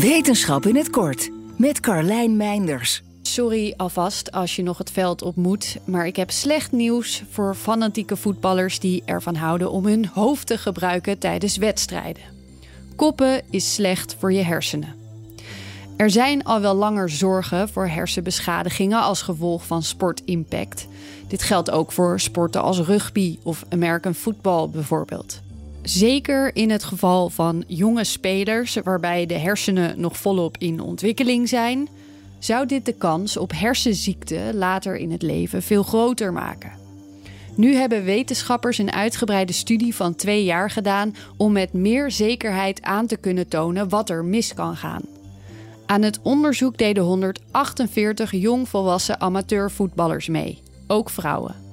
Wetenschap in het kort met Carlijn Meinders. Sorry alvast als je nog het veld op moet, maar ik heb slecht nieuws voor fanatieke voetballers die ervan houden om hun hoofd te gebruiken tijdens wedstrijden. Koppen is slecht voor je hersenen. Er zijn al wel langer zorgen voor hersenbeschadigingen als gevolg van sportimpact. Dit geldt ook voor sporten als rugby of American football bijvoorbeeld. Zeker in het geval van jonge spelers waarbij de hersenen nog volop in ontwikkeling zijn, zou dit de kans op hersenziekte later in het leven veel groter maken. Nu hebben wetenschappers een uitgebreide studie van twee jaar gedaan om met meer zekerheid aan te kunnen tonen wat er mis kan gaan. Aan het onderzoek deden 148 jongvolwassen amateurvoetballers mee, ook vrouwen.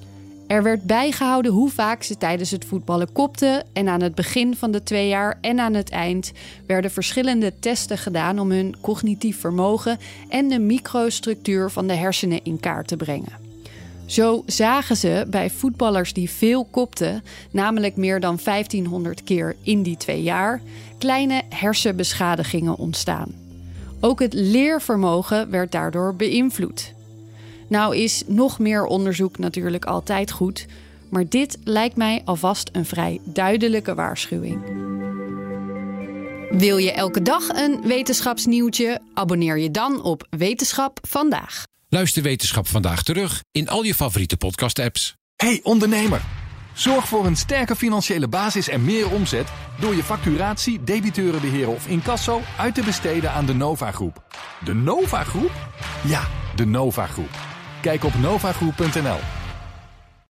Er werd bijgehouden hoe vaak ze tijdens het voetballen kopten en aan het begin van de twee jaar en aan het eind werden verschillende testen gedaan om hun cognitief vermogen en de microstructuur van de hersenen in kaart te brengen. Zo zagen ze bij voetballers die veel kopten, namelijk meer dan 1500 keer in die twee jaar, kleine hersenbeschadigingen ontstaan. Ook het leervermogen werd daardoor beïnvloed. Nou is nog meer onderzoek natuurlijk altijd goed, maar dit lijkt mij alvast een vrij duidelijke waarschuwing. Wil je elke dag een wetenschapsnieuwtje? Abonneer je dan op Wetenschap vandaag. Luister Wetenschap vandaag terug in al je favoriete podcast-apps. Hey ondernemer, zorg voor een sterke financiële basis en meer omzet door je facturatie, debiteurenbeheer of incasso uit te besteden aan de Nova Groep. De Nova Groep? Ja, de Nova Groep. Kijk op novagroep.nl.